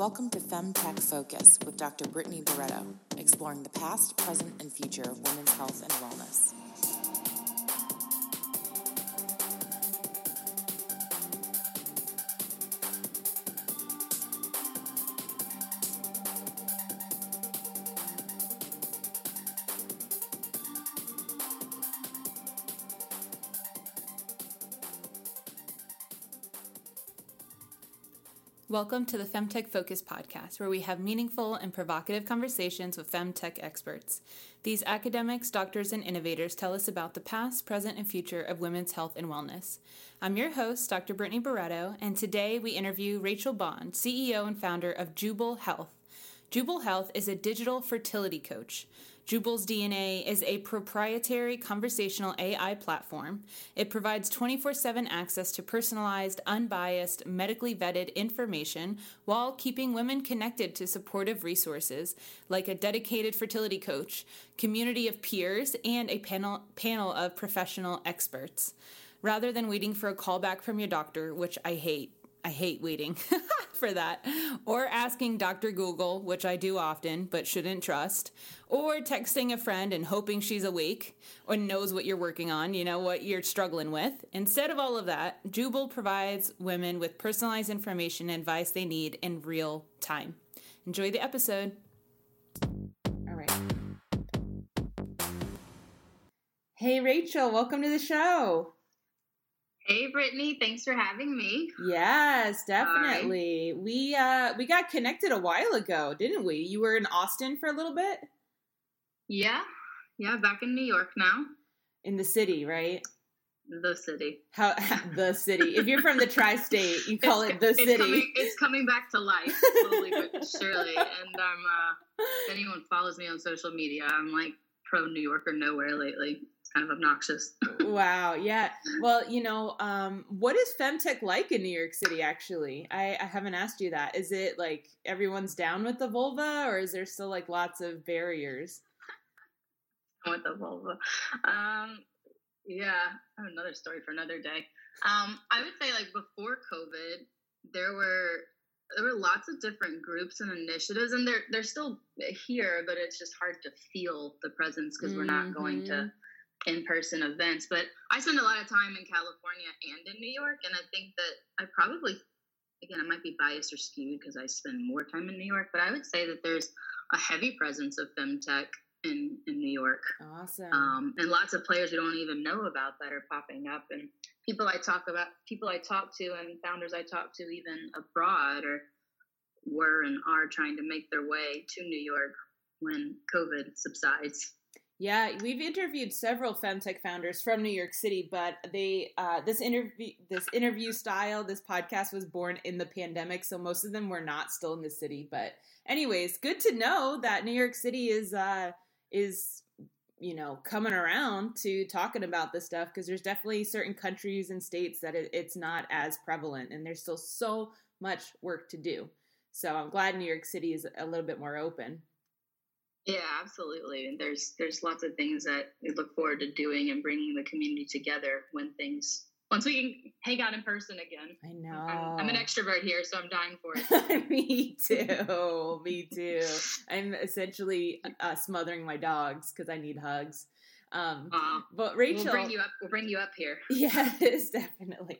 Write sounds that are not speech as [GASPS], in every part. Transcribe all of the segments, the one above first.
Welcome to FemTech Focus with Dr. Brittany Barreto, exploring the past, present, and future of women's health and wellness. Welcome to the Femtech Focus podcast, where we have meaningful and provocative conversations with femtech experts. These academics, doctors, and innovators tell us about the past, present, and future of women's health and wellness. I'm your host, Dr. Brittany Barreto, and today we interview Rachel Bond, CEO and founder of Jubel Health. Jubel Health is a digital fertility coach. Jubel's DNA is a proprietary conversational AI platform. It provides 24 7 access to personalized, unbiased, medically vetted information while keeping women connected to supportive resources like a dedicated fertility coach, community of peers, and a panel, panel of professional experts. Rather than waiting for a callback from your doctor, which I hate, I hate waiting [LAUGHS] for that, or asking Dr. Google, which I do often but shouldn't trust, or texting a friend and hoping she's awake or knows what you're working on, you know, what you're struggling with. Instead of all of that, Jubel provides women with personalized information and advice they need in real time. Enjoy the episode. All right. Hey, Rachel, welcome to the show. Hey Brittany, thanks for having me. Yes, definitely. Hi. We uh we got connected a while ago, didn't we? You were in Austin for a little bit? Yeah. Yeah, back in New York now. In the city, right? The city. How [LAUGHS] the city. If you're from the tri-state, you [LAUGHS] call it the city. It's coming, it's coming, back to life slowly but [LAUGHS] surely. And um uh if anyone follows me on social media, I'm like pro New York or nowhere lately kind of obnoxious. [LAUGHS] wow. Yeah. Well, you know, um, what is femtech like in New York City? Actually, I, I haven't asked you that. Is it like everyone's down with the vulva, or is there still like lots of barriers? With the vulva, um, yeah, I have another story for another day. Um, I would say like before COVID, there were there were lots of different groups and initiatives, and they're they're still here, but it's just hard to feel the presence because mm-hmm. we're not going to mm-hmm in person events. But I spend a lot of time in California and in New York, and I think that I probably, again, I might be biased or skewed because I spend more time in New York, but I would say that there's a heavy presence of femtech in in New York. Awesome. Um, and lots of players we don't even know about that are popping up, and people I talk about, people I talk to, and founders I talk to, even abroad, or were and are trying to make their way to New York when COVID subsides. Yeah, we've interviewed several femtech founders from New York City, but they uh, this interview this interview style this podcast was born in the pandemic, so most of them were not still in the city. But anyways, good to know that New York City is uh, is you know coming around to talking about this stuff because there's definitely certain countries and states that it, it's not as prevalent, and there's still so much work to do. So I'm glad New York City is a little bit more open. Yeah, absolutely. And there's there's lots of things that we look forward to doing and bringing the community together when things once we can hang out in person again. I know. I'm, I'm an extrovert here, so I'm dying for it. [LAUGHS] Me too. Me too. I'm essentially uh, smothering my dogs because I need hugs. Um, uh, but Rachel, we'll bring you up. We'll bring you up here. [LAUGHS] Yes, definitely.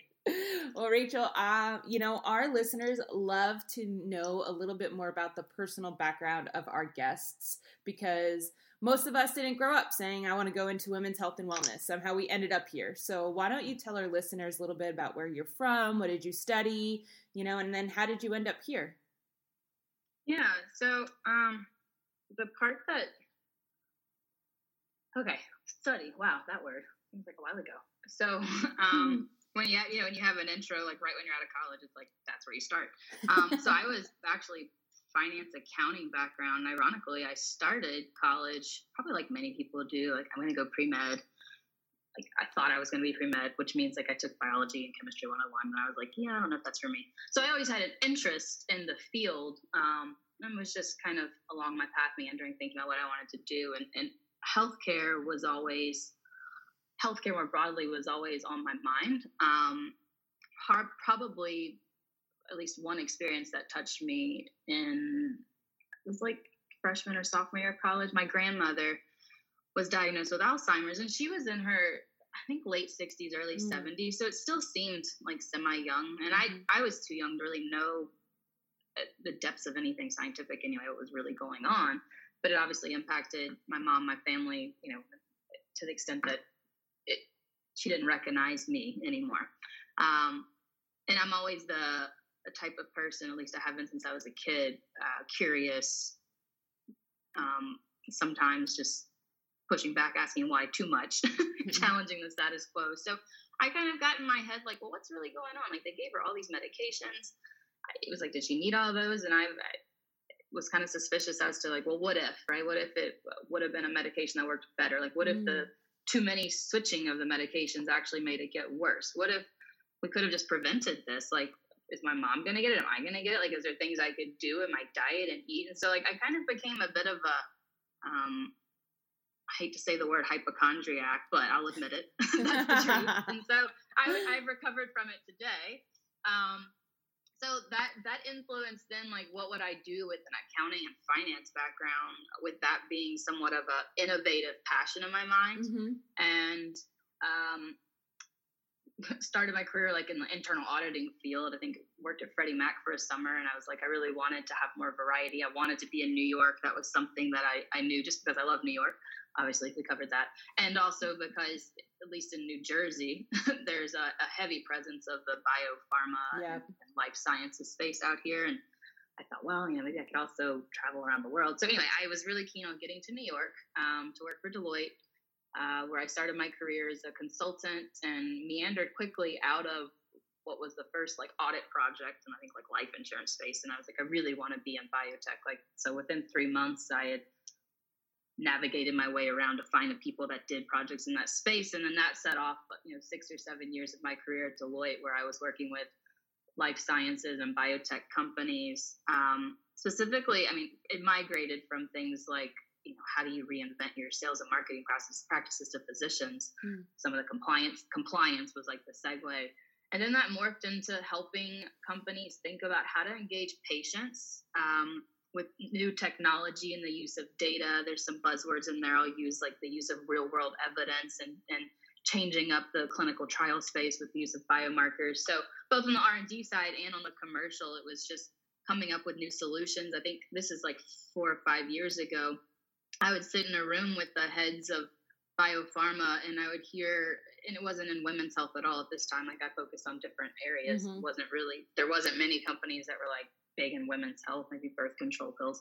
Well, Rachel, uh, you know, our listeners love to know a little bit more about the personal background of our guests because most of us didn't grow up saying, I want to go into women's health and wellness. Somehow we ended up here. So, why don't you tell our listeners a little bit about where you're from? What did you study? You know, and then how did you end up here? Yeah. So, um, the part that, okay, study. Wow, that word seems like a while ago. So, [LAUGHS] um, [LAUGHS] when you have, you know when you have an intro like right when you're out of college it's like that's where you start. Um, so i was [LAUGHS] actually finance accounting background. Ironically i started college probably like many people do like i'm going to go pre-med. Like i thought i was going to be pre-med which means like i took biology and chemistry 101 and i was like yeah i don't know if that's for me. So i always had an interest in the field um, and was just kind of along my path meandering thinking about what i wanted to do and, and healthcare was always healthcare more broadly was always on my mind. Um, probably at least one experience that touched me in it was like freshman or sophomore year of college. My grandmother was diagnosed with Alzheimer's, and she was in her I think late 60s, early mm. 70s. So it still seemed like semi young. And mm-hmm. I, I was too young to really know uh, the depths of anything scientific anyway, what was really going on. But it obviously impacted my mom, my family, you know, to the extent that it, she didn't recognize me anymore. Um, and I'm always the, the type of person, at least I have been since I was a kid, uh, curious, um, sometimes just pushing back, asking why too much, [LAUGHS] mm-hmm. challenging the status quo. So I kind of got in my head like, well, what's really going on? Like they gave her all these medications. It was like, did she need all those? And I, I was kind of suspicious as to like, well, what if, right? What if it would have been a medication that worked better? Like, what if the mm. Too many switching of the medications actually made it get worse? What if we could have just prevented this? Like, is my mom gonna get it? Am I gonna get it? Like, is there things I could do in my diet and eat? And so, like, I kind of became a bit of a, um, I hate to say the word hypochondriac, but I'll admit it. [LAUGHS] That's the truth. [LAUGHS] And so I, I've recovered from it today. Um, so that that influenced then like what would I do with an accounting and finance background, with that being somewhat of a innovative passion in my mind, mm-hmm. and um, [LAUGHS] started my career like in the internal auditing field. I think worked at Freddie Mac for a summer, and I was like, I really wanted to have more variety. I wanted to be in New York. That was something that I, I knew just because I love New York. Obviously, we covered that, and also because at least in New Jersey, [LAUGHS] there's a, a, heavy presence of the biopharma and, and life sciences space out here, and I thought, well, you know, maybe I could also travel around the world. So anyway, I was really keen on getting to New York um, to work for Deloitte uh, where I started my career as a consultant and meandered quickly out of what was the first like audit project and I think like life insurance space. And I was like, I really want to be in biotech. Like, so within three months, I had navigated my way around to find the people that did projects in that space. And then that set off, you know, six or seven years of my career at Deloitte, where I was working with life sciences and biotech companies. Um, specifically, I mean, it migrated from things like you know how do you reinvent your sales and marketing process practices to physicians mm. some of the compliance compliance was like the segue and then that morphed into helping companies think about how to engage patients um, with new technology and the use of data there's some buzzwords in there. I'll use like the use of real world evidence and, and changing up the clinical trial space with the use of biomarkers. So both on the r&d side and on the commercial it was just coming up with new solutions. I think this is like four or five years ago I would sit in a room with the heads of biopharma and I would hear and it wasn't in women's health at all at this time like I focused on different areas. Mm-hmm. wasn't really there wasn't many companies that were like big in women's health maybe birth control pills.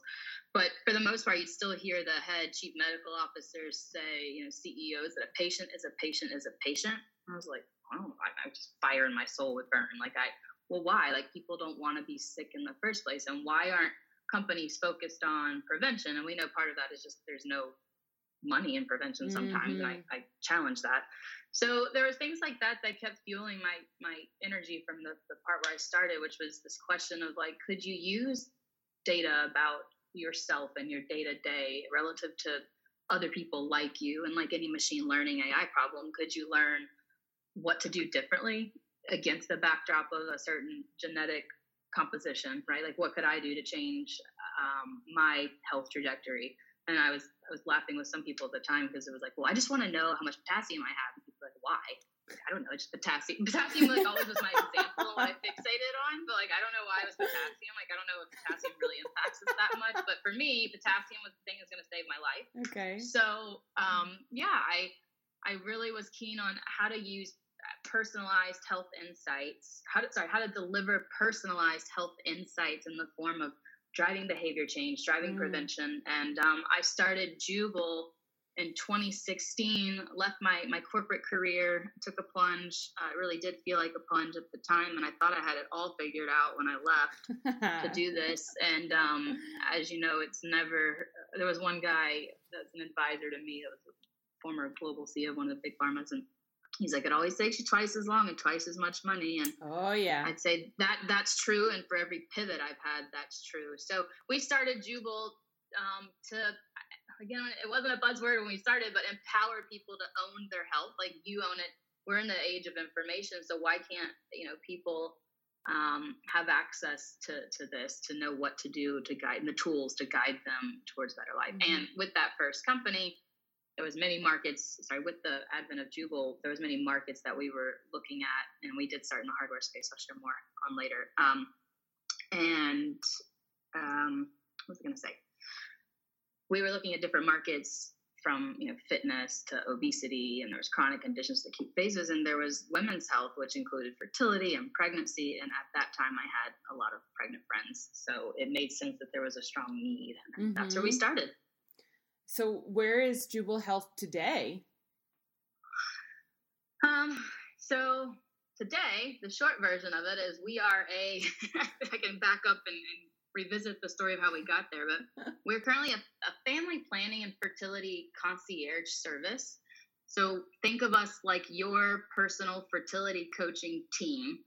But for the most part you'd still hear the head chief medical officers say you know CEOs that a patient is a patient is a patient. I was like oh I, I just fire in my soul would burn. Like I well why? Like people don't want to be sick in the first place. And why aren't companies focused on prevention? And we know part of that is just there's no money in prevention sometimes. Mm-hmm. and I, mm-hmm. I challenge that so there was things like that that kept fueling my my energy from the, the part where i started which was this question of like could you use data about yourself and your day to day relative to other people like you and like any machine learning ai problem could you learn what to do differently against the backdrop of a certain genetic composition, right? Like, what could I do to change um, my health trajectory? And I was I was laughing with some people at the time because it was like, well, I just want to know how much potassium I have. And people like, why? I don't know, just potassium. [LAUGHS] Potassium like always was my example what I fixated on, but like I don't know why it was potassium. Like I don't know if potassium really impacts us that much, but for me, potassium was the thing that's going to save my life. Okay. So um, yeah, I I really was keen on how to use personalized health insights how to sorry how to deliver personalized health insights in the form of driving behavior change driving mm. prevention and um, i started jubel in 2016 left my my corporate career took a plunge uh, it really did feel like a plunge at the time and i thought i had it all figured out when i left to do [LAUGHS] this and um, as you know it's never there was one guy that's an advisor to me that was a former global ceo of one of the big pharmas and he's like, it always takes you twice as long and twice as much money. And oh yeah, I'd say that that's true. And for every pivot I've had, that's true. So we started Jubel um, to again, it wasn't a buzzword when we started, but empower people to own their health. Like you own it. We're in the age of information, so why can't you know people um, have access to, to this, to know what to do, to guide the tools to guide them towards better life. Mm-hmm. And with that first company, there was many markets. Sorry, with the advent of Jubel, there was many markets that we were looking at, and we did start in the hardware space. I'll share more on later. Um, and um, what was I going to say? We were looking at different markets from you know fitness to obesity and there was chronic conditions to keep phases and there was women's health which included fertility and pregnancy and at that time i had a lot of pregnant friends so it made sense that there was a strong need and mm-hmm. that's where we mm-hmm. started so where is jubel health today um so today the short version of it is we are a [LAUGHS] i can back up and, and revisit the story of how we got there, but [LAUGHS] we're currently a, a family planning and fertility concierge service. So think of us like your personal fertility coaching team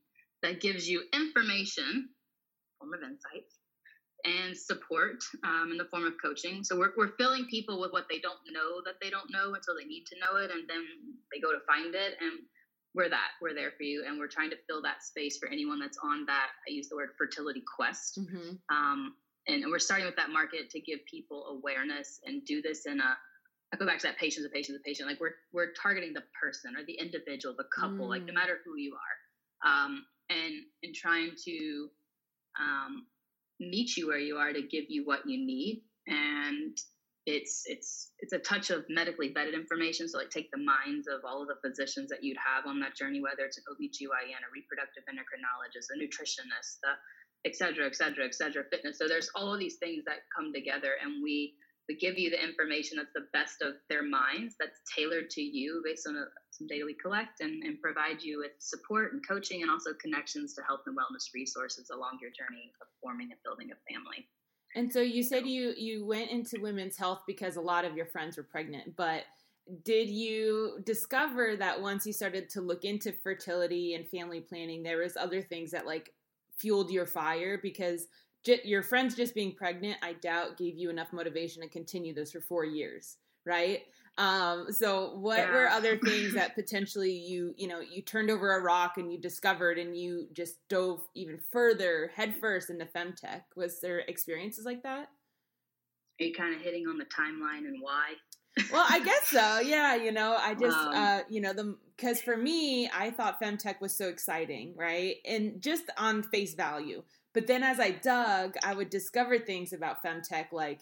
that gives you information, form of insights, and support um, in the form of coaching. So we're, we're filling people with what they don't know that they don't know until they need to know it, and then they go to find it. And we're that we're there for you and we're trying to fill that space for anyone that's on that i use the word fertility quest mm-hmm. um, and, we're starting with that market to give people awareness and do this in a I go back to that patient, the patient, the patient. Like we're we're targeting the person or the individual, the couple, mm. like no mm. matter who you are, um, and and trying to um, meet you where you are to give you what you need and it's it's it's a touch of medically vetted information so like take the minds of all of the physicians that you'd have on that journey whether it's an obgyn a reproductive endocrinologist a nutritionist the et cetera et cetera et cetera fitness. So there's all of these things that come together and we we give you the information that's the best of their minds that's tailored to you based on a, some data we collect and, and provide you with support and coaching and also connections to health and wellness resources along your journey of forming and building a family and so you said you you went into women's health because a lot of your friends were pregnant, but did you discover that once you started to look into fertility and family planning there was other things that like fueled your fire? Because j- your friends just being pregnant i doubt gave you enough motivation to continue this for 4 years right um, so what yeah. were other things [LAUGHS] that potentially you, you know, you turned over a rock and you discovered and you just dove even further headfirst into femtech? Was there experiences like that? Are you kind of hitting on the timeline and why? well, I [LAUGHS] guess so. Yeah, you know, I just, um, uh, you know, the because for me, I thought femtech was so exciting, right? And just on face value. But then as I dug, I would discover things about femtech, like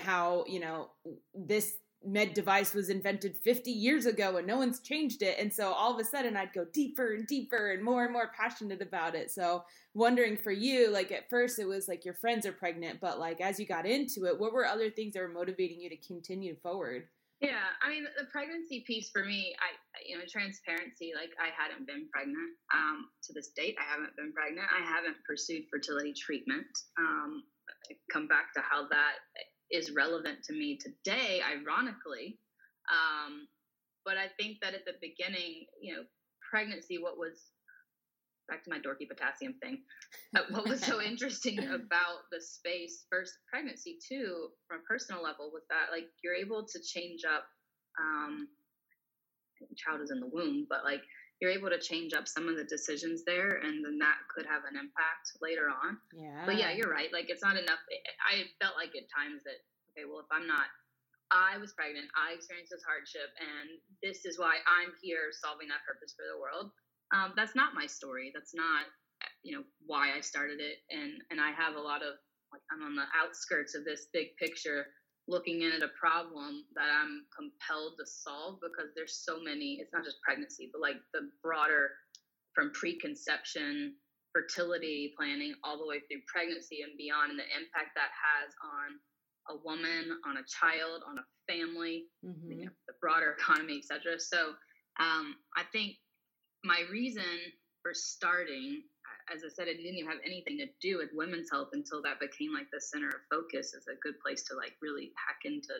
how you know this med device was invented 50 years ago and no one's changed it. And so all of a sudden I'd go deeper and deeper and more and more passionate about it. So wondering for you, like at first it was like your friends are pregnant, but like as you got into it, what were other things that were motivating you to continue forward? Yeah, I mean the pregnancy piece for me, I you know transparency. Like I hadn't been pregnant um, to this date. I haven't been pregnant. I haven't pursued fertility treatment. Um, come back to how that is relevant to me today, ironically. Um, but I think that at the beginning, you know, pregnancy, what was back to my dorky potassium thing, uh, what was so [LAUGHS] interesting about the space, first pregnancy too, from a personal level, was that like you're able to change up. Um, child is in the womb, but like you're able to change up some of the decisions there and then that could have an impact later on. Yeah but yeah you're right like it's not enough i felt like at times that okay well if i'm not i was pregnant i experienced this hardship and this is why i'm here solving that purpose for the world um, that's not my story that's not you know why i started it and and i have a lot of like i'm on the outskirts of this big picture looking in at a problem that I'm compelled to solve because there's so many, it's not just pregnancy, but like the broader from preconception, fertility planning, all the way through pregnancy and beyond, and the impact that has on a woman, on a child, on a family, mm-hmm. you know, the broader economy, etc. So um, I think my reason for starting as I said, it didn't even have anything to do with women's health until that became like the center of focus as a good place to like really hack into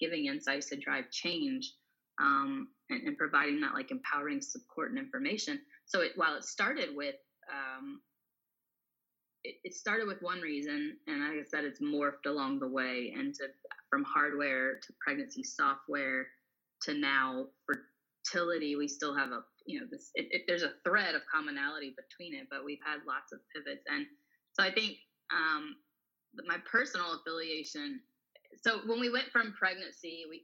giving insights to drive change um, and, and, providing that like empowering support and information. So it, while it started with, um, it, it, started with one reason, and like I said, it's morphed along the way into from hardware to pregnancy software to now for fertility, we still have a you know this. It, it, there's a thread of commonality between it, but we've had lots of pivots, and so I think um, my personal affiliation. So when we went from pregnancy, we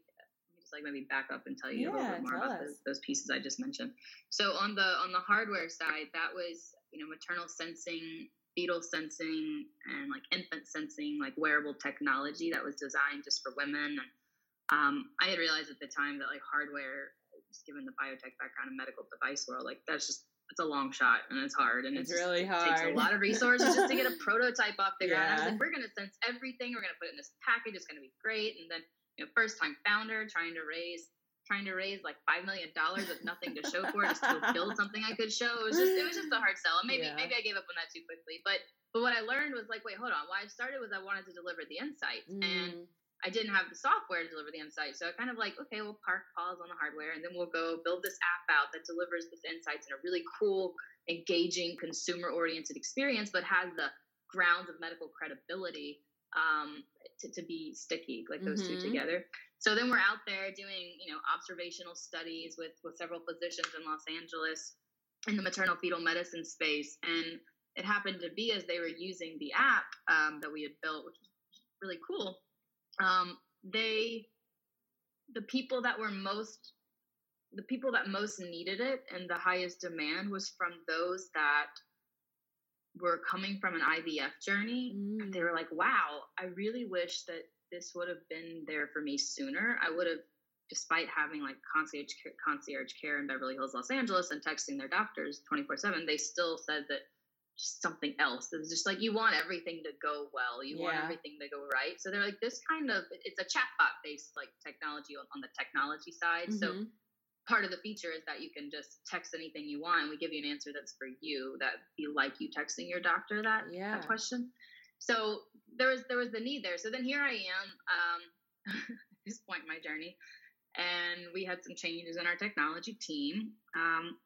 just like maybe back up and tell you yeah, a little bit more about those, those, pieces I just mentioned. So on the on the hardware side, that was you know maternal sensing, fetal sensing, and like infant sensing, like wearable technology that was designed just for women. And um, I had realized at the time that like hardware, just given the biotech background and medical device world, like that's just it's a long shot and it's hard and it's, it's really hard. It takes a lot of resources just to get a [LAUGHS] prototype off the ground. Yeah. I was like, we're gonna sense everything. We're gonna put it in this package. It's gonna be great. And then you know, first time founder trying to raise trying to raise like five million dollars with nothing to show for it, just to [LAUGHS] build something I could show. It was just it was just a hard sell. And maybe yeah. maybe I gave up on that too quickly. But but what I learned was like, wait, hold on. Why I started was I wanted to deliver the insights. Mm. And I didn't have the software to deliver the insights. So I kind of like, okay, we'll park pause on the hardware and then we'll go build this app out that delivers this insights in a really cool, engaging, consumer oriented experience, but has the grounds of medical credibility um, to, to be sticky, like those mm-hmm. two together. So then we're out there doing, you know, observational studies with, with several physicians in Los Angeles in the maternal fetal medicine space. And it happened to be as they were using the app um, that we had built, which was really cool. Um, they, the people that were most, the people that most needed it and the highest demand was from those that were coming from an IVF journey, mm. they were like, wow, I really wish that this would have been there for me sooner. I would have, despite having like concierge care, concierge care in Beverly Hills, Los Angeles, and texting their doctors 24 7, they still said that something else. It's just like you want everything to go well, you yeah. want everything to go right. So they're like, this kind of, it's a chatbot based like technology on, on the technology side. Mm-hmm. So part of the feature is that you can just text anything you want and we give you an answer that's for you that be like you texting your doctor that, yeah. that question so there was there was the need there so then here i am um, [LAUGHS] at this point in my journey and we had some changes in our technology team um,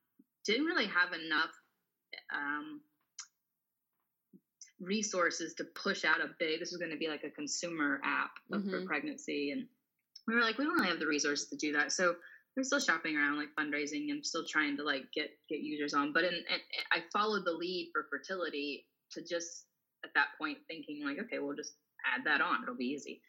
didn't really have enough um, resources to push out a big this was going to be like a consumer app mm-hmm. for pregnancy. And we were like we don't really have the resources to do that. So we're still shopping around like fundraising and still trying to like get get users on. But in, in, i followed the lead for fertility to just at that point thinking like okay we'll just add that on. It'll be easy.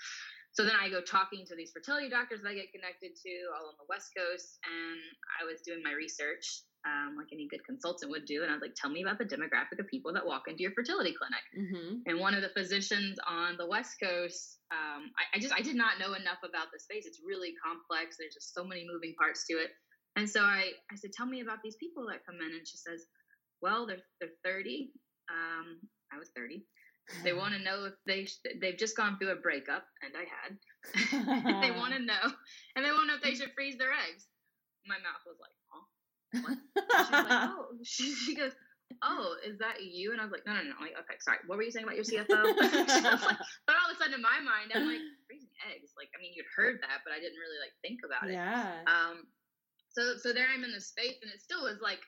So then i go talking to these fertility doctors that i get connected to all on the west coast and i was doing my research um, like any good consultant would do. And I was like, tell me about the demographic of people that walk into your fertility clinic. Mm-hmm. And one of the physicians on the West Coast, um, I, I, just, I did not know enough about the space. It's really complex. There's just so many moving parts to it. And so I, I said, tell me about these people that come in. And she says, well, they're, they're 30. Um, I was 30. They [LAUGHS] want to know if they they've just gone through a breakup, and I had. [LAUGHS] they want to [LAUGHS] know, and they want to know if they should freeze their eggs. My mouth was like, she's like, [LAUGHS] oh, she, she goes, oh, is that you? And I was like, no, no, no. I'm like, okay, sorry. What were you saying about your [LAUGHS] CFO? [LAUGHS] like, but all of a sudden in my mind, I'm like, freezing eggs. Like, I mean, you'd heard that, but I didn't really like think about it. Yeah. Um, so, so there I'm in the space and it still was like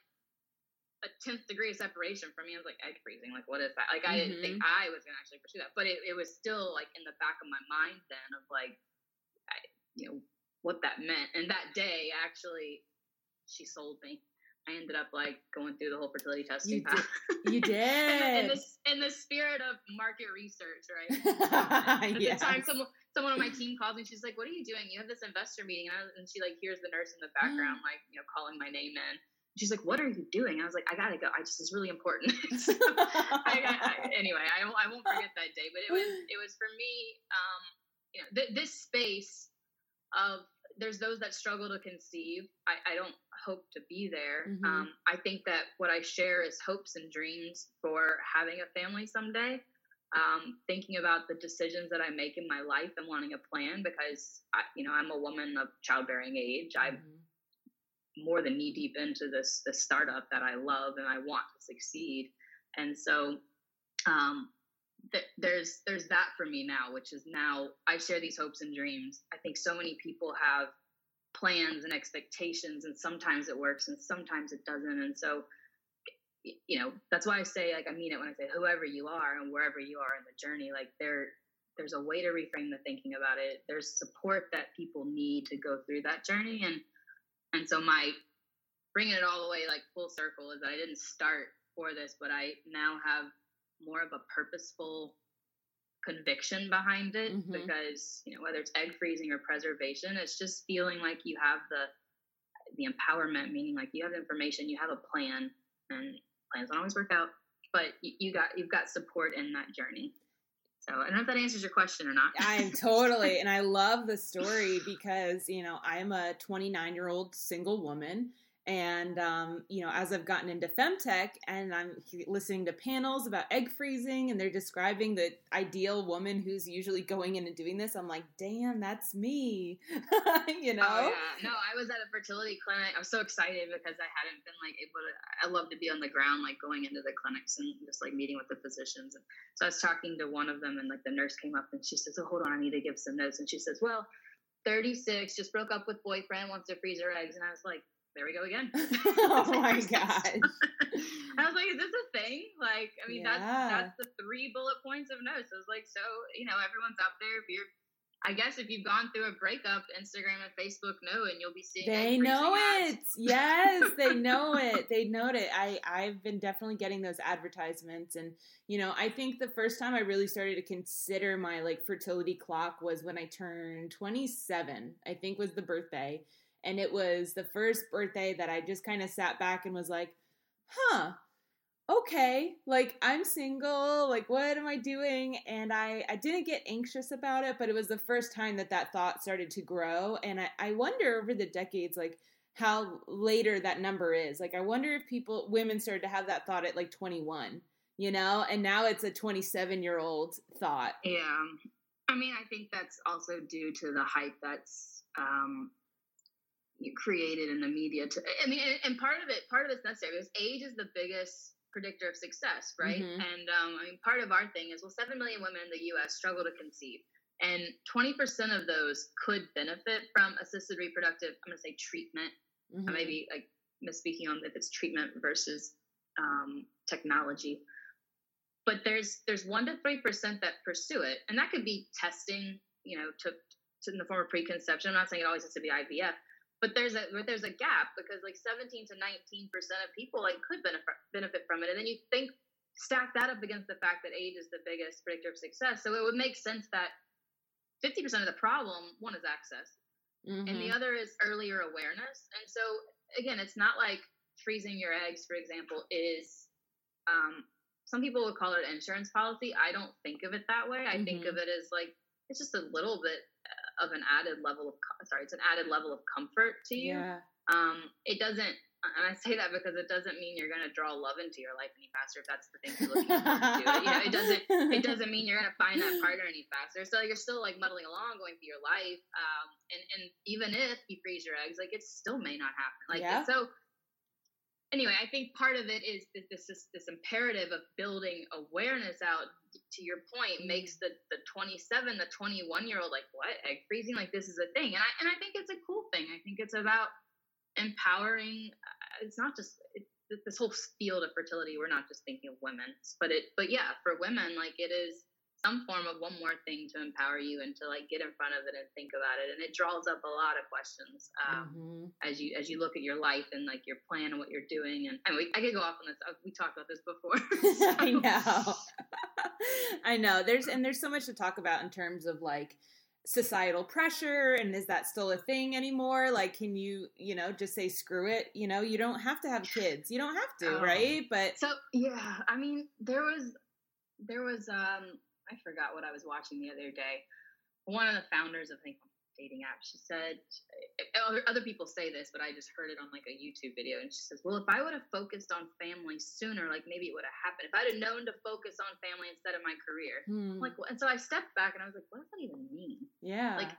a 10th degree of separation from me. I was like, egg freezing. Like, what is that? Like, I mm-hmm. didn't think mm-hmm. I was going to actually pursue that, but it, it was still like in the back of my mind then of like, I, you know, what that meant. And that day actually, she sold me. I ended up like going through the whole fertility testing you path. Did. You did. [LAUGHS] in, the, in the spirit of market research, right? [LAUGHS] At yes. the time, someone, someone on my team called me. She's like, "What are you doing? You have this investor meeting," and, I, and she like hears the nurse in the background, like you know, calling my name in. She's like, "What are you doing?" I was like, "I gotta go. I just it's really important." [LAUGHS] so, I, I, anyway, I, I won't forget that day, but it was it was for me. Um, you know, th- this space of there's those that struggle to conceive. I, I don't hope to be there. Mm-hmm. Um, I think that what I share is hopes and dreams for having a family someday. Um, thinking about the decisions that I make in my life and wanting a plan because I, you know I'm a woman of childbearing age. Mm-hmm. I'm more than knee deep into this this startup that I love and I want to succeed. And so um, th- there's there's that for me now, which is now I share these hopes and dreams. I think so many people have plans and expectations, and sometimes it works and sometimes it doesn't. And so, you know, that's why I say like I mean it when I say whoever you are and wherever you are in the journey, like there there's a way to reframe the thinking about it. There's support that people need to go through that journey and And so my bringing it all the way like full circle is that I didn't start for this, but I now have more of a purposeful conviction behind it mm-hmm. because you know whether it's egg freezing or preservation it's just feeling like you have the the empowerment meaning like you have information you have a plan and plans don't always work out but you, you got you've got support in that journey so I don't know if that answers your question or not. I'm [LAUGHS] totally, and I love the story because you know I'm a 29 year old single woman and, um, you know, as I've gotten into femtech and I'm listening to panels about egg freezing and they're describing the ideal woman who's usually going in and doing this, I'm like, damn, that's me. [LAUGHS] you know? Oh, yeah. No, I was at a fertility clinic. I'm so excited because I hadn't been like able to, I love to be on the ground, like going into the clinics and just like meeting with the physicians. And so I was talking to one of them and like the nurse came up and she says, oh, hold on, I need to give some notes. And she says, well, 36, just broke up with boyfriend, wants to freeze her eggs. And I was like, there we go again. [LAUGHS] [LAUGHS] oh my gosh. [LAUGHS] I was like, is this a thing? Like, I mean, yeah. that's that's the three bullet points of notes. I was like, so, you know, everyone's out there. If you're I guess if you've gone through a breakup, Instagram and Facebook know, and you'll be seeing. They know it. yes, they know it. They know it. I I've been definitely getting those advertisements, and you know, I think the first time I really started to consider my like fertility clock was when I turned 27. I think was the birthday, and it was the first birthday that I just kind of sat back and was like, huh, okay, like I'm single, like what am I doing? And I, I didn't get anxious about it, but it was the first time that that thought started to grow. And I, I wonder over the decades, like, how later that number is. Like, I wonder if people, women started to have that thought at like 21, you know, and now it's a 27 year old thought. Yeah. I mean, I think that's also due to the hype that's um, created in the media to i mean and part of it part of it's necessary because age is the biggest predictor of success right mm-hmm. and um, i mean part of our thing is well 7 million women in the us struggle to conceive and 20% of those could benefit from assisted reproductive i'm going to say treatment mm-hmm. i may be like misspeaking on if it's treatment versus um, technology but there's there's 1 to 3% that pursue it and that could be testing you know to, to in the form of preconception i'm not saying it always has to be ivf but there's a but there's a gap because like 17 to 19 percent of people like could benefit benefit from it and then you think stack that up against the fact that age is the biggest predictor of success so it would make sense that 50 percent of the problem one is access mm-hmm. and the mm-hmm. other is earlier awareness and so again it's not like freezing your eggs for example is um, some people would call it an insurance policy i don't think of it that way i mm-hmm. think of it as like it's just a little bit of an added level of sorry, it's an added level of comfort to you. Yeah. Um, it doesn't, and I say that because it doesn't mean you're going to draw love into your life any faster if that's the thing you're looking for. to do. You know, it doesn't. It [LAUGHS] doesn't mean you're going to find that partner any faster. So like, you're still like muddling along, going through your life. Um, and and even if you freeze your eggs, like it still may not happen. Like yeah. so anyway, I think part of it is this, this this imperative of building awareness out. To your point, makes the the 27, the 21 year old like what egg freezing? Like this is a thing, and I and I think it's a cool thing. I think it's about empowering. Uh, it's not just this whole field of fertility. We're not just thinking of women, but it but yeah, for women, like it is some form of one more thing to empower you and to like get in front of it and think about it and it draws up a lot of questions um, mm-hmm. as you as you look at your life and like your plan and what you're doing and, and we, i could go off on this uh, we talked about this before. [LAUGHS] [LAUGHS] So. i know. [LAUGHS] I know. There's and there's so much to talk about in terms of like societal pressure and is that still a thing anymore? Like can you you know just say screw it you know? You don't have to have kids. You don't have to oh. right? But so yeah i mean there was there was um I forgot what I was watching the other day. One of the founders of I think dating app. She said, other people say this, but I just heard it on like a YouTube video. And she says, well, if I would have focused on family sooner, like maybe it would have happened. If I'd have known to focus on family instead of my career. Hmm. Like, and so I stepped back and I was like, what does that even mean? Yeah. Like,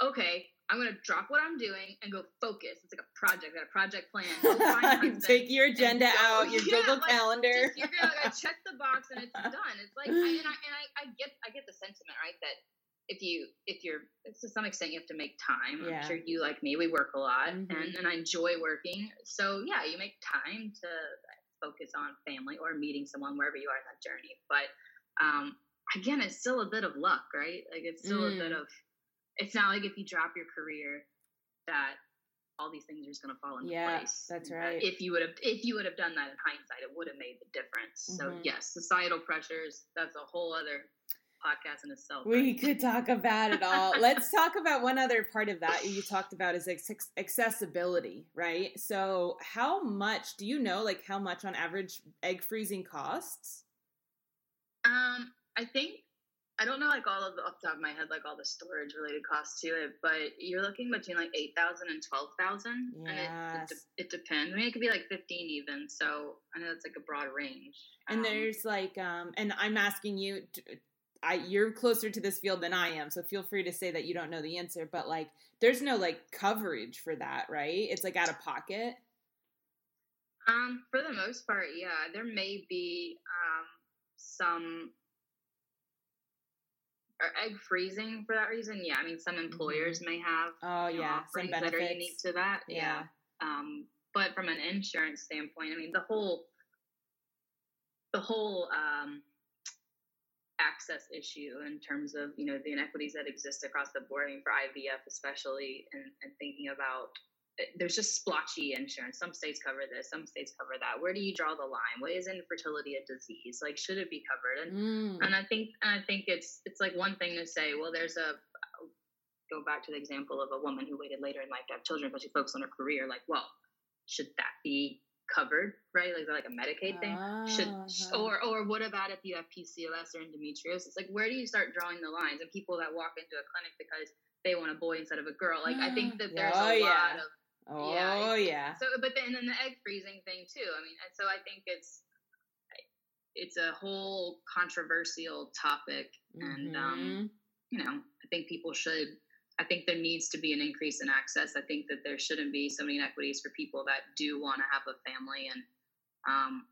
okay, I'm gonna drop what I'm doing and go focus. It's like a project, got a project plan. [LAUGHS] Take your agenda [LAUGHS] out, your yeah, Google like, Calendar. Just, you're gonna check the box and it's done. It's like, I, and, I, and I, I, get, I get the sentiment, right? That if you, if you're, to some extent, you have to make time. Yeah. I'm sure you, like me, we work a lot, mm-hmm. and, and I enjoy working. So yeah, you make time to focus on family or meeting someone wherever you are in that journey. But um, again, it's still a bit of luck, right? Like it's still mm. a bit mm. of it's not like if you drop your career that all these things are just going to fall into yeah, place. That's right. If you would have, if you would have done that in hindsight, it would have made the difference. Mm-hmm. So yes, societal pressures. That's a whole other podcast in itself. We right? could talk about it all. [LAUGHS] Let's talk about one other part of that you talked about is accessibility, right? So, how much do you know, like, how much on average egg freezing costs? Um, I think I don't know like all of the off the top of my head like all the storage related costs to it, but you're looking between like eight thousand and twelve thousand, yes. and it, it, it, depends. I mean, it could be like fifteen even. So I know it's like a broad range. And um, there's like, um, and I'm asking you, I you're closer to this field than I am, so feel free to say that you don't know the answer. But like, there's no like coverage for that, right? It's like out of pocket. Um, for the most part, yeah. There may be um some or egg freezing for that reason. Yeah, I mean some employers mm-hmm. may have oh you know, yeah some benefits that are unique to that. Yeah. yeah. Um, but from an insurance standpoint, I mean the whole the whole um, access issue in terms of you know the inequities that exist across the board. I mean, for IVF especially, and, and thinking about there's just splotchy insurance. Some states cover this, some states cover that. Where do you draw the line? What is infertility a disease? Like, should it be covered? And mm. and I think and I think it's it's like one thing to say, well, there's a go back to the example of a woman who waited later in life to have children, but she focused on her career. Like, well, should that be covered? Right? Like, like a Medicaid thing? Uh-huh. Should or or what about if you have PCOS or endometriosis? Like, where do you start drawing the lines? And people that walk into a clinic because they want a boy instead of a girl. Like, I think [GASPS] that there's oh, a yeah. lot of Oh yeah. yeah. So, but then and then the egg freezing thing too. I mean, and so I think it's it's a whole controversial topic, mm-hmm. and um, mm-hmm. you know, I think people should. I think there needs to be an increase in access. I think that there shouldn't be so many inequities for people that do want to have a family, and um,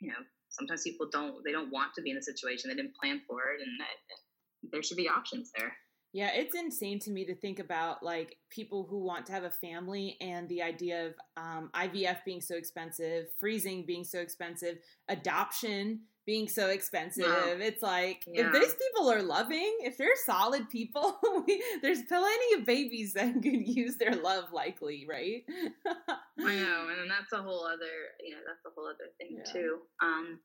you know, sometimes people don't. They don't want to be in a situation they didn't plan for it, and that, there should be options there. Yeah, it's insane to me to think about like people who want to have a family and the idea of um, IVF being so expensive, freezing being so expensive, adoption being so expensive. It's like yeah. if these people are loving, if they're solid people, [LAUGHS] we, there's plenty of babies that could use their love, likely, right? [LAUGHS] I know, and that's a whole other, you know, that's a whole other thing yeah. too. Um,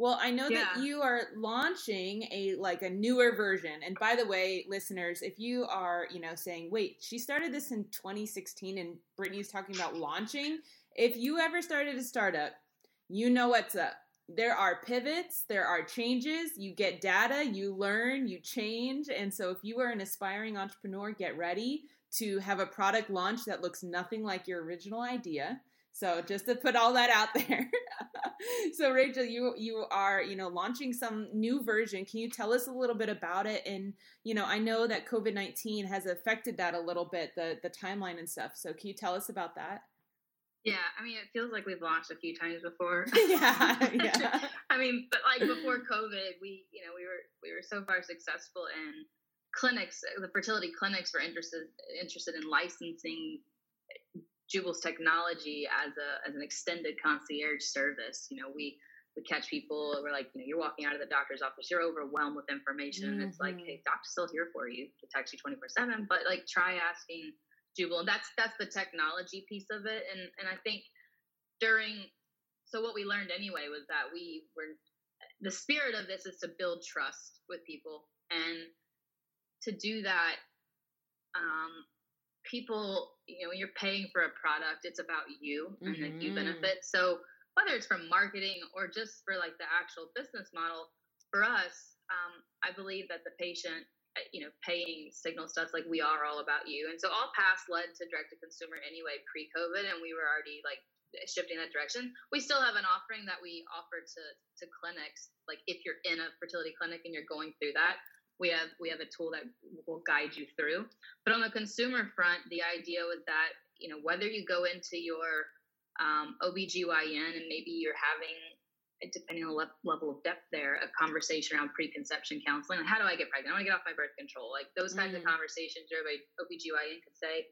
well, I know yeah. that you are launching a like a newer version. And by the way, listeners, if you are, you know, saying, "Wait, she started this in 2016 and Brittany's talking about launching." If you ever started a startup, you know what's up. There are pivots, there are changes, you get data, you learn, you change. And so if you are an aspiring entrepreneur, get ready to have a product launch that looks nothing like your original idea. So just to put all that out [LAUGHS] there. so Rachel, you you are, you know, launching some new version. Can you tell us a little bit about it? And, you know, I know that COVID-19 has affected that a little bit, the the timeline and stuff. So can you tell us about that? Yeah, I mean, it feels like we've launched a few times before. [LAUGHS] yeah, yeah. [LAUGHS] I mean, but like before COVID, we, you know, we were we were so far successful in clinics. The fertility clinics were interested interested in licensing Jubel's technology as a as an extended concierge service. You know, we we catch people. We're like, you know, you're walking out of the doctor's office, you're overwhelmed with information, mm-hmm. it's like, hey, mm-hmm. doctor's still here for you to text you 24 seven, but like try asking Jubel. And that's that's the technology piece of it, and and I think during so what we learned anyway was that we were the spirit of this is to build trust with people and to do that um, people, you know, you're paying for a product, it's about you and mm-hmm. that you benefit. So whether it's from marketing or just for like the actual business model, for us, um, I believe that the patient, uh, you know, paying signal stuff like we are all about you. And so all paths led to direct to consumer anyway pre-COVID, and we were already like shifting that direction. We still have an offering that we offer to to clinics. Like if you're in a fertility clinic and you're going through that, we have we have a tool that will guide you through. But on the consumer front, the idea was that you know whether you go into your um, OBGYN and maybe you're having depending on the level of depth there, a conversation around preconception counseling. Like, how do I get pregnant? I want to get off my birth control. Like those kinds mm. of conversations, everybody OBGYN could say,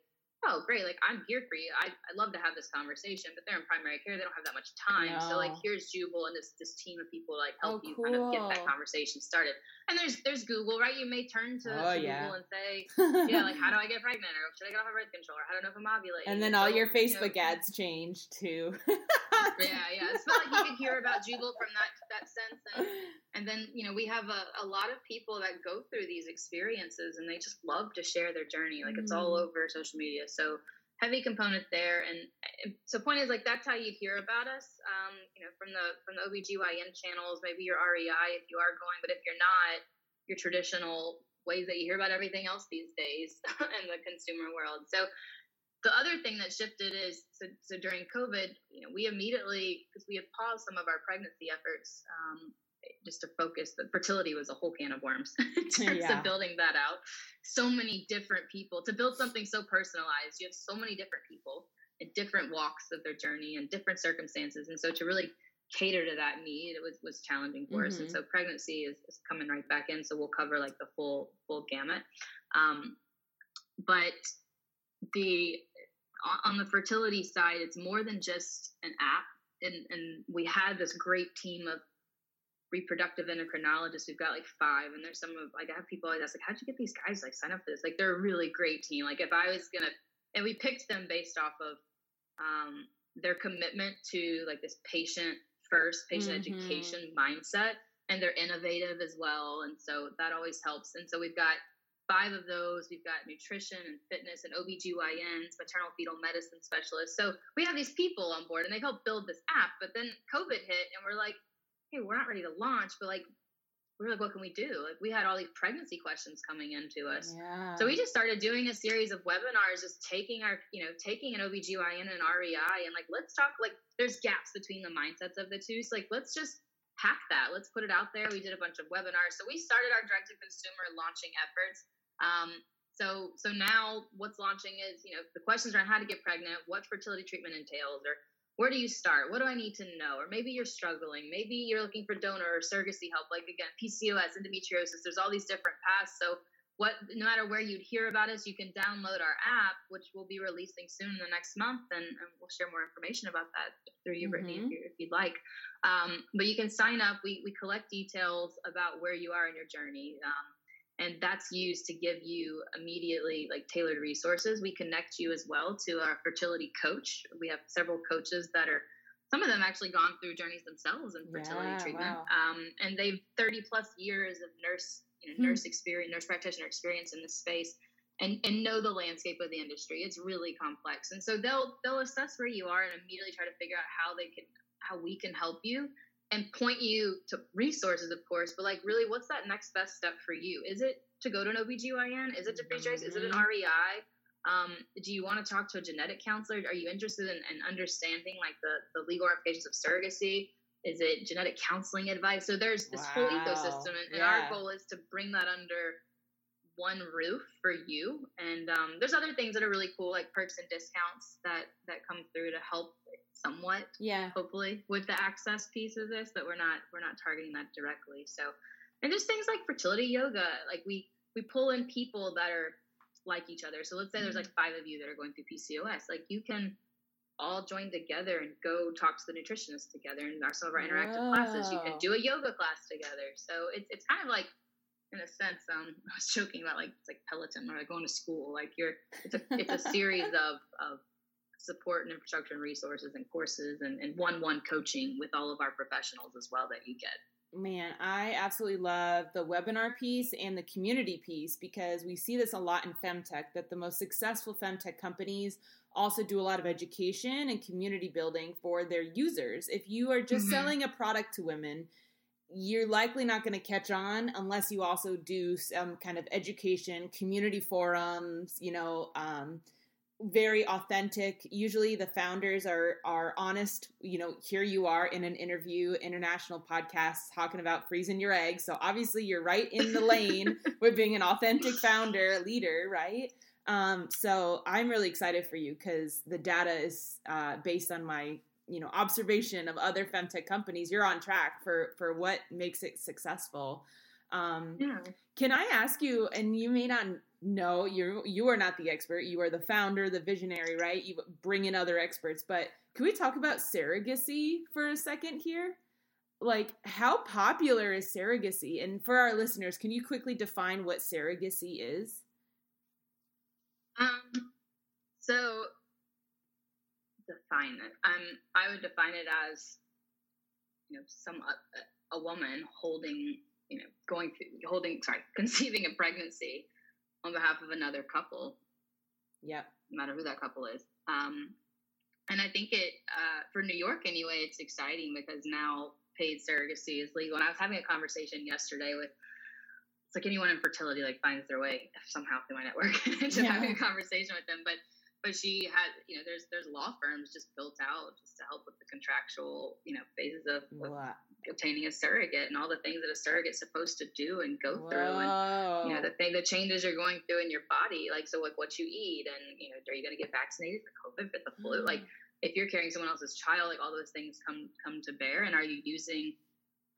oh great like i'm here for you. I, I love to have this conversation but they're in primary care they don't have that much time. No. so like here's jubel and this this team of people like help oh, you kind of get that conversation started. And there's there's google right? You may turn to, oh, to yeah. google and say [LAUGHS] yeah like how do i get pregnant? Or should i get off of birth control or how do i know if i'm ovulating? And then all your facebook you know, ads change too [LAUGHS] yeah yeah it's not like you could hear about jubel from that that sense and and then you know we have a, a lot of people that go through these experiences and they just love to share their journey like it's all mm. over social media so heavy component there. And so point is like that's how you'd hear about us. Um, you know, from the from the OBGYN channels, maybe your REI if you are going, but if you're not, your traditional ways that you hear about everything else these days [LAUGHS] in the consumer world. So the other thing that shifted is so, so during COVID, you know, we immediately because we had paused some of our pregnancy efforts. Um, just to focus the fertility was a whole can of worms [LAUGHS] in terms yeah. of building that out so many different people to build something so personalized you have so many different people in different walks of their journey and different circumstances and so to really cater to that need it was was challenging for mm-hmm. us and mm-hmm. so pregnancy is, is, coming right back in so we'll cover like the full full gamut um, but the on the fertility side it's more than just an app and, and we had this great team of reproductive endocrinologists. We've got like five, and there's some of like I have people always ask like, how'd you get these guys like sign up for this? Like they're a really great team. Like if I was gonna, and we picked them based off of um, their commitment to like this patient first, patient mm-hmm. education mindset, and they're innovative as well, and so that always helps. And so we've got five of those. We've got nutrition and fitness and OBGYNs, maternal fetal medicine specialists. So we have these people on board and they helped build this app. But then COVID hit and we're like, hey, we're not ready to launch, but like, we're like, what can we do? Like, we had all these pregnancy questions coming into us. Yeah. So we just started doing a series of webinars, just taking our, you know, taking an OBGYN and an REI and like, let's talk, like, there's gaps between the mindsets of the two. So, like, let's just hack that. Let's put it out there. We did a bunch of webinars. So we started our direct to consumer launching efforts. Um, so, so now what's launching is, you know, the questions around how to get pregnant, what fertility treatment entails, or where do you start? What do I need to know? Or maybe you're struggling. Maybe you're looking for donor or surrogacy help. Like again, PCOS, endometriosis. There's all these different paths. So what, no matter where you'd hear about us, you can download our app, which we'll be releasing soon in the next month, and, and we'll share more information about that through you, mm-hmm. Brittany, if, you, if you'd like. Um, but you can sign up. We we collect details about where you are in your journey. Um, and that's used to give you immediately like tailored resources. We connect you as well to our fertility coach. We have several coaches that are some of them actually gone through journeys themselves in fertility yeah, treatment. wow. um, and they've 30 plus years of nurse you know, hmm. nurse experience nurse practitioner experience in this space and, and know the landscape of the industry. It's really complex. And so they'll they'll assess where you are and immediately try to figure out how they can how we can help you and point you to resources, of course, but like really, what's that next best step for you? Is it to go to an OBGYN? Is it to pre choice? Is it an mm-hmm. REI? Um, do you want to talk to a genetic counselor? Are you interested in, in understanding like the, the legal ramifications of surrogacy? Is it genetic counseling advice? So there's this wow. whole ecosystem, and, and our goal is to bring that under one roof for you. And um, there's other things that are really cool, like perks and discounts that that come through to help somewhat. Yeah. Hopefully, with the access piece of this, but we're not we're not targeting that directly. So, and there's things like fertility yoga. Like we we pull in people that are like each other. So let's say there's like five of you that are going through PCOS. Like you can all join together and go talk to the nutritionist together and our, some of our interactive classes. You can do a yoga class together. So it's it's kind of like in a sense, um, [LAUGHS] I was joking about like it's like Peloton or like going to school. Like you're, it's a it's a [LAUGHS] series of of support and infrastructure and resources and courses and, and one-one coaching with all of our professionals as well that you get man i absolutely love the webinar piece and the community piece because we see this a lot in femtech that the most successful femtech companies also do a lot of education and community building for their users if you are just mm-hmm. selling a product to women you're likely not going to catch on unless you also do some kind of education community forums you know um, very authentic. Usually the founders are are honest. You know, here you are in an interview, international podcast talking about freezing your eggs. So obviously you're right in the lane [LAUGHS] with being an authentic founder, leader, right? Um, so I'm really excited for you because the data is uh, based on my you know observation of other femtech companies. You're on track for for what makes it successful. Um, yeah. Can I ask you, and you may not know you're you are not the expert. You are the founder, the visionary, right? You bring in other experts. But can we talk about surrogacy for a second here? Like, how popular is surrogacy? And for our listeners, can you quickly define what surrogacy is? Um, so define it. Um, I would define it as, you know, some a, a woman holding, you know, going through holding, sorry, [LAUGHS] conceiving a pregnancy on behalf of another couple. Yeah. No matter who that couple is. Um, and I think it uh, for New York anyway, it's exciting because now paid surrogacy is legal. And I was having a conversation yesterday with it's like anyone in fertility like finds their way somehow through my network. [LAUGHS] just yeah. having a conversation with them, but but she had you know there's there's law firms just built out just to help with the contractual you know phases of, of obtaining a surrogate and all the things that a surrogate's supposed to do and go Whoa. through and you know the thing the changes you're going through in your body like so like what you eat and you know are you going to get vaccinated for covid for the flu mm. like if you're carrying someone else's child like all those things come come to bear and are you using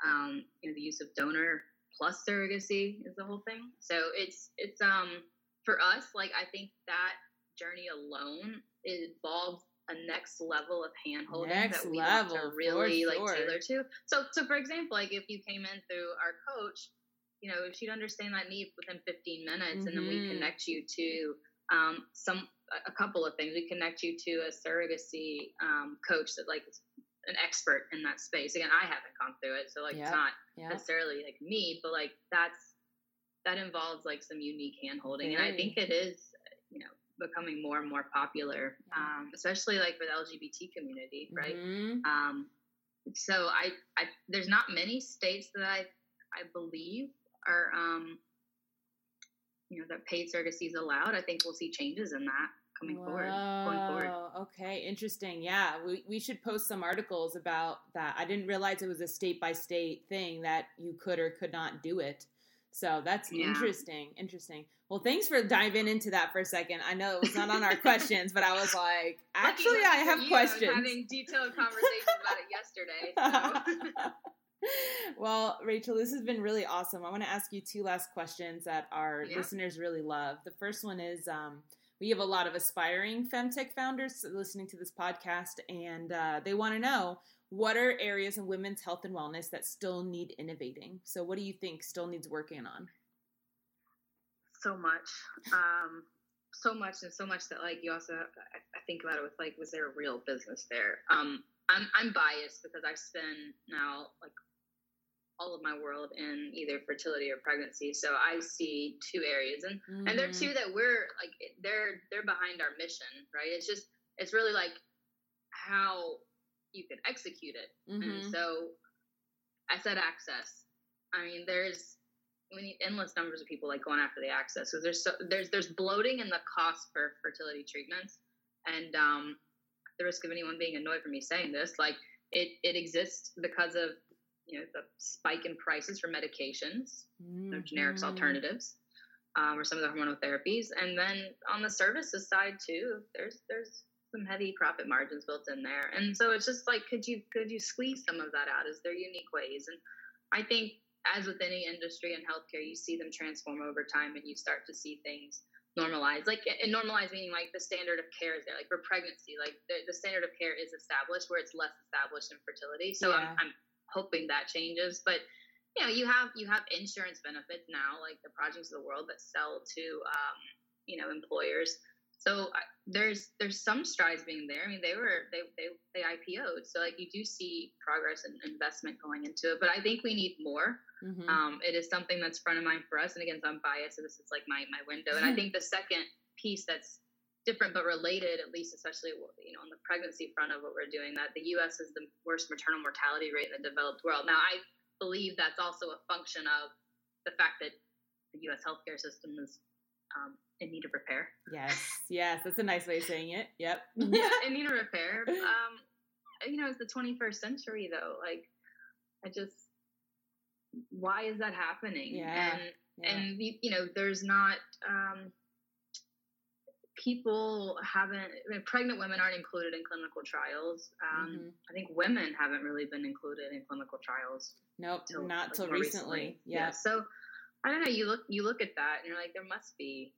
um you know the use of donor plus surrogacy is the whole thing so it's it's um for us like i think that journey alone involves a next level of handholding that we level, want to really like tailor to. So, so for example, like if you came in through our coach, you know, she'd understand that need within 15 minutes, mm-hmm. and then we mm-hmm. connect you to um, some a couple of things. We connect you to a surrogacy um, coach that like is an expert in that space. Again, I haven't gone through it, so like yep. it's not yep. necessarily like me, but like that's that involves like some unique handholding, and I think it is becoming more and more popular, um, especially like for the LGBT community, right? Mm-hmm. Um, so I, I, there's not many states that I, I believe are, um, you know, that paid surrogacy is allowed. I think we'll see changes in that coming Whoa, forward. Going forward. Okay, interesting. Yeah, we we should post some articles about that. I didn't realize it was a state by state thing that you could or could not do it. So that's yeah. interesting. Interesting. Well, thanks for diving into that for a second. I know it was not on our questions, but I was like, [LAUGHS] actually, I have you, questions. I having detailed conversation about it yesterday. So. [LAUGHS] well, Rachel, this has been really awesome. I want to ask you two last questions that our yeah. listeners really love. The first one is um, we have a lot of aspiring femtech founders listening to this podcast, and uh, they want to know what are areas in women's health and wellness that still need innovating? So, what do you think still needs working on? So much, um, so much, and so much that like you also I, I think about it with like, was there a real business there? Um, I'm I'm biased because I spend now like all of my world in either fertility or pregnancy. So I see two areas, and mm-hmm. and they're two that we're like they're they're behind our mission, right? It's just it's really like how you could execute it. Mm-hmm. And so I said access. I mean, there's we need endless numbers of people like going after the access. So there's so, there's there's bloating in the cost for fertility treatments, and um, the risk of anyone being annoyed for me saying this, like it it exists because of you know the spike in prices for medications, mm-hmm. generics alternatives, um, or some of the hormonal therapies, and then on the services side too, there's there's some heavy profit margins built in there. And so it's just like, could you could you squeeze some of that out? Is there unique ways? And I think as with any industry in healthcare, you see them transform over time, and you start to see things normalize. Like and normalize meaning like the standard of care is there. Like for pregnancy, like the, the standard of care is established, where it's less established in fertility. So yeah. I'm, I'm hoping that changes, but you know, you have you have insurance benefits now, like the Progynys of the world that sell to um, you know employers so there's there's some strides being there. I mean, they were they they they IPO'd, so like you do see progress and investment going into it. But I think we need more. Mm-hmm. Um, it is something that's front of mind for us. And again, I'm biased, so this is like my my window. And I think the second piece that's different but related, at least especially you know on the pregnancy front of what we're doing, that the U.S. is the worst maternal mortality rate in the developed world. Now, I believe that's also a function of the fact that the U.S. healthcare system is um, in need of repair. Yes, yes, that's a nice way of saying it. Yep. [LAUGHS] yeah, in need of repair. [LAUGHS] Um, you know, it's the 21st century though. Like, I just, why is that happening? Yeah. And yeah. and you know, there's not. Um, people haven't I mean, pregnant women aren't included in clinical trials um, mm-hmm. i think women haven't really been included in clinical trials nope till, not till recently, recently. Yeah. yeah so I don't know. You look you look at that and you're like, there must be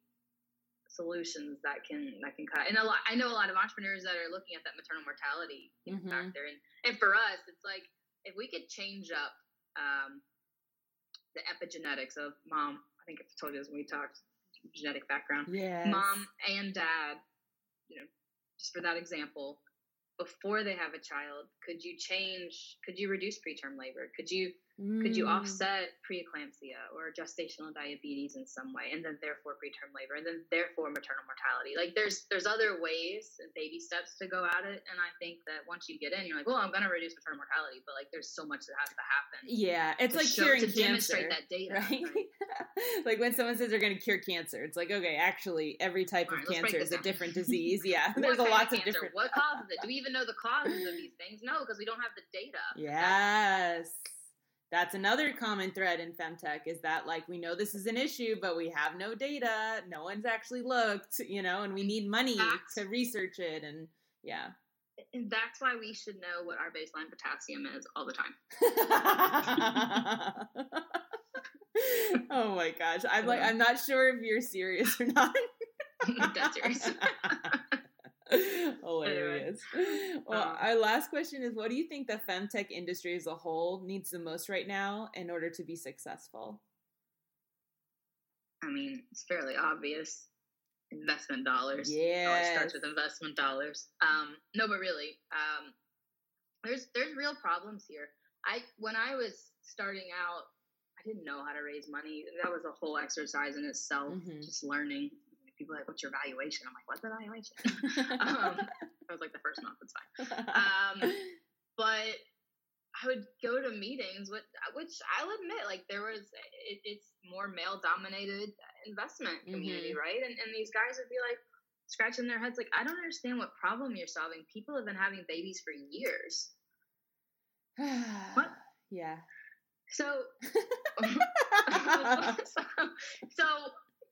solutions that can that can cut. And a lot, I know a lot of entrepreneurs that are looking at that maternal mortality mm-hmm. factor, and and for us, it's like if we could change up um, the epigenetics of mom. I think I told you this when we talked genetic background. Yeah, mom and dad. You know, just for that example, before they have a child, could you change? Could you reduce preterm labor? Could you Mm. Could you mm. offset preeclampsia or gestational diabetes in some way, and then therefore preterm labor, and then therefore maternal mortality? Like there's there's other ways and baby steps to go at it, and I think that once you get in, you're like, well, I'm going to reduce maternal mortality, but like there's so much that has to happen. Yeah, it's like show, curing to cancer, demonstrate that data, right? right? [LAUGHS] like when someone says they're going to cure cancer, it's like okay, actually, every type [LAUGHS] [LAUGHS] of cancer is a different disease. Yeah, there's a lot of, of different. What causes it? Do we even know the causes of these things? No, because we don't have the data. Yes. That's, that's another common thread in femtech is that like we know this is an issue but we have no data. No one's actually looked you know and we need money that's, to research it and yeah. And that's why we should know what our baseline potassium is all the time. [LAUGHS] Oh my gosh. I'm like i'm not sure if you're serious or not. [LAUGHS] That's serious [LAUGHS] [LAUGHS] Hilarious. [LAUGHS] Well, um, our last question is what do you think the femtech industry as a whole needs the most right now in order to be successful? I mean, it's fairly obvious. Investment dollars. Yeah. It starts with investment dollars. Um, no, but really, um, there's there's real problems here. I when I was starting out, I didn't know how to raise money. That was a whole exercise in itself, mm-hmm. just learning people like, "What's your valuation?" I'm like, "What's the valuation?" [LAUGHS] um, I was like, "The first month, it's fine." [LAUGHS] Um, but I would go to meetings, with, which I'll admit, like there was, it, it's more male dominated investment community, mm-hmm. right? And and these guys would be like scratching their heads, like, "I don't understand what problem you're solving. People have been having babies for years." what? [SIGHS] Yeah. So, [LAUGHS] so, so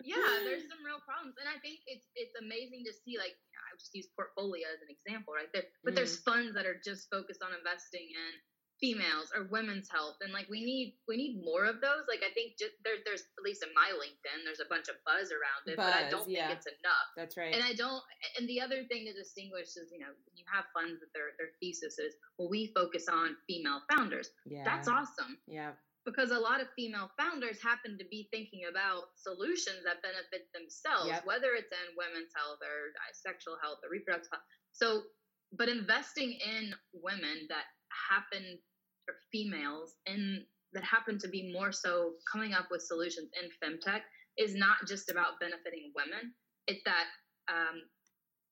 yeah, there's [LAUGHS] some real problems, and I think it's it's amazing to see. Like I just use portfolio as an example, right there, but mm. there's funds that are just focused on investing in females or women's health, and like we need we need more of those. Like I think just there, there's at least in my LinkedIn, there's a bunch of buzz around it, buzz, but I don't yeah. think it's enough. That's right. And I don't. And the other thing to distinguish is, you know, you have funds that their their thesis is, well, we focus on female founders. Yeah, that's awesome. Yeah because a lot of female founders happen to be thinking about solutions that benefit themselves, yep. whether it's in women's health or sexual health or reproductive health. So, but investing in women that happen or females and that happen to be more so coming up with solutions in femtech is not just about benefiting women. It's that um,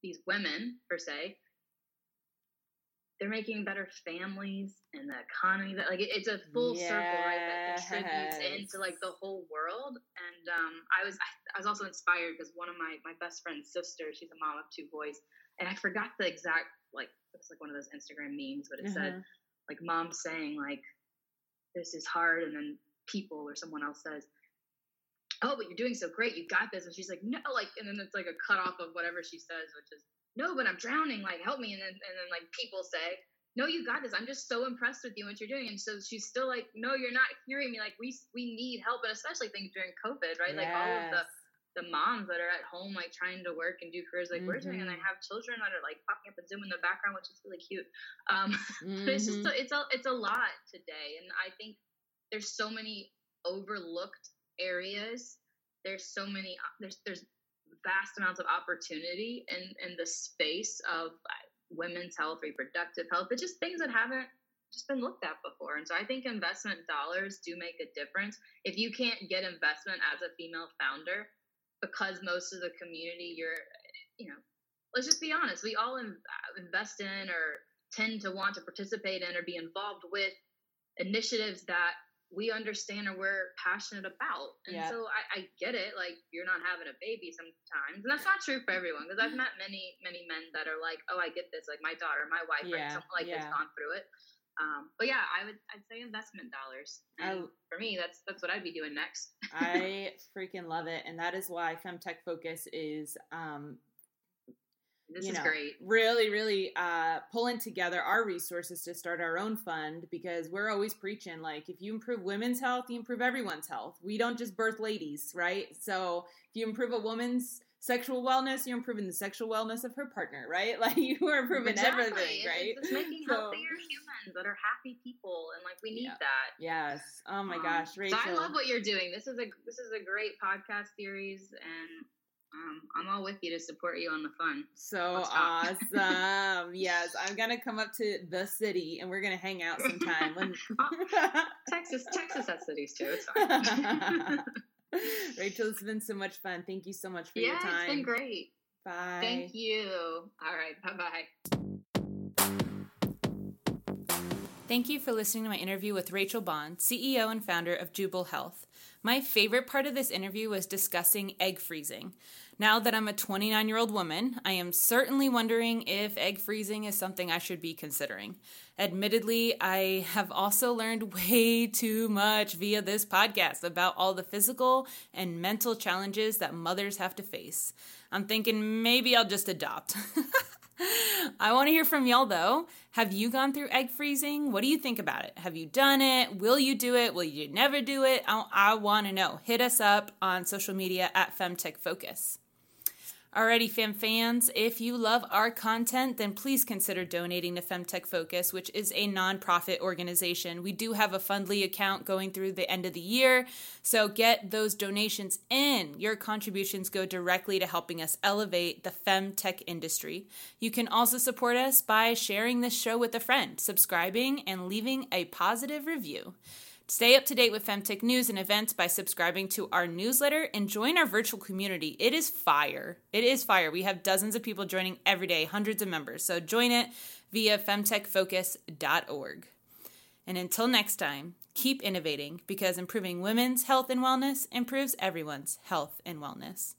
these women per se they're making better families and the economy that like it's a full yes. circle right that contributes into like the whole world and um, i was i was also inspired because one of my my best friend's sister she's a mom of two boys and i forgot the exact like it's like one of those instagram memes but it uh-huh. said like mom saying like this is hard and then people or someone else says oh but you're doing so great you got this and she's like no like and then it's like a cut off of whatever she says which is no, but I'm drowning. Like, help me. And then, and then like people say, no, you got this. I'm just so impressed with you and what you're doing. And so she's still like, no, you're not hearing me. Like we, we need help. And especially things during COVID, right? Yes. Like all of the, the moms that are at home, like trying to work and do careers like mm-hmm. we're doing. And I mm-hmm. have children that are like popping up and Zoom in the background, which is really cute. Um, mm-hmm. [LAUGHS] but it's just, a, it's a, it's a lot today. And I think there's so many overlooked areas. There's so many, there's, there's vast amounts of opportunity in in the space of women's health, reproductive health, but just things that haven't just been looked at before. And so I think investment dollars do make a difference. If you can't get investment as a female founder, because most of the community you're, you know, let's just be honest, we all invest in or tend to want to participate in or be involved with initiatives that we understand or we're passionate about. And so I, I, get it. Like you're not having a baby sometimes. And that's not true for everyone because I've met many, many men that are like, oh, I get this. Like my daughter, my wife, yeah. like someone like yeah. this gone through it. Um, but yeah, I would I'd say investment dollars. I, for me, that's that's what I'd be doing next. I [LAUGHS] freaking love it, and that is why Femtech Focus is um, this you is know, great. Really, really uh, pulling together our resources to start our own fund because we're always preaching like if you improve women's health, you improve everyone's health. We don't just birth ladies, right? So if you improve a woman's sexual wellness, you're improving the sexual wellness of her partner, right? [LAUGHS] Like you are improving exactly. everything, right? It's, it's making so, healthier humans that are happy people, and like we need yeah. that. Yes. Oh my um, gosh, Rachel. So I love what you're doing. This is a this is a great podcast series, and um, I'm all with you to support you on the fun. So awesome. [LAUGHS] yes, I'm going to come up to the city and we're going to hang out sometime. When... [LAUGHS] Texas, Texas has cities too. It's fine. [LAUGHS] Rachel, it's been so much fun. Thank you so much for yeah, your time. Yeah, it's been great. Bye. Thank you. All right. Bye bye. Thank you for listening to my interview with Rachel Bond, CEO and founder of Jubel Health. My favorite part of this interview was discussing egg freezing. Now that I'm a 29 year old woman, I am certainly wondering if egg freezing is something I should be considering. Admittedly, I have also learned [LAUGHS] way too much via this podcast about all the physical and mental challenges that mothers have to face. I'm thinking maybe I'll just adopt. [LAUGHS] I want to hear from y'all though. Have you gone through egg freezing? What do you think about it? Have you done it? Will you do it? Will you never do it? I, I want to know. Hit us up on social media at Femtech Focus. Alrighty, Fem fans, if you love our content, then please consider donating to Femtech Focus, which is a nonprofit organization. We do have a Fundly account going through the end of the year, so get those donations in. Your contributions go directly to helping us elevate the femtech industry. You can also support us by sharing this show with a friend, subscribing, and leaving a positive review. Stay up to date with Femtech news and events by subscribing to our newsletter and join our virtual community. It is fire. It is fire. We have dozens of people joining every day, hundreds of members. So join it via femtechfocus.org. And until next time, keep innovating because improving women's health and wellness improves everyone's health and wellness.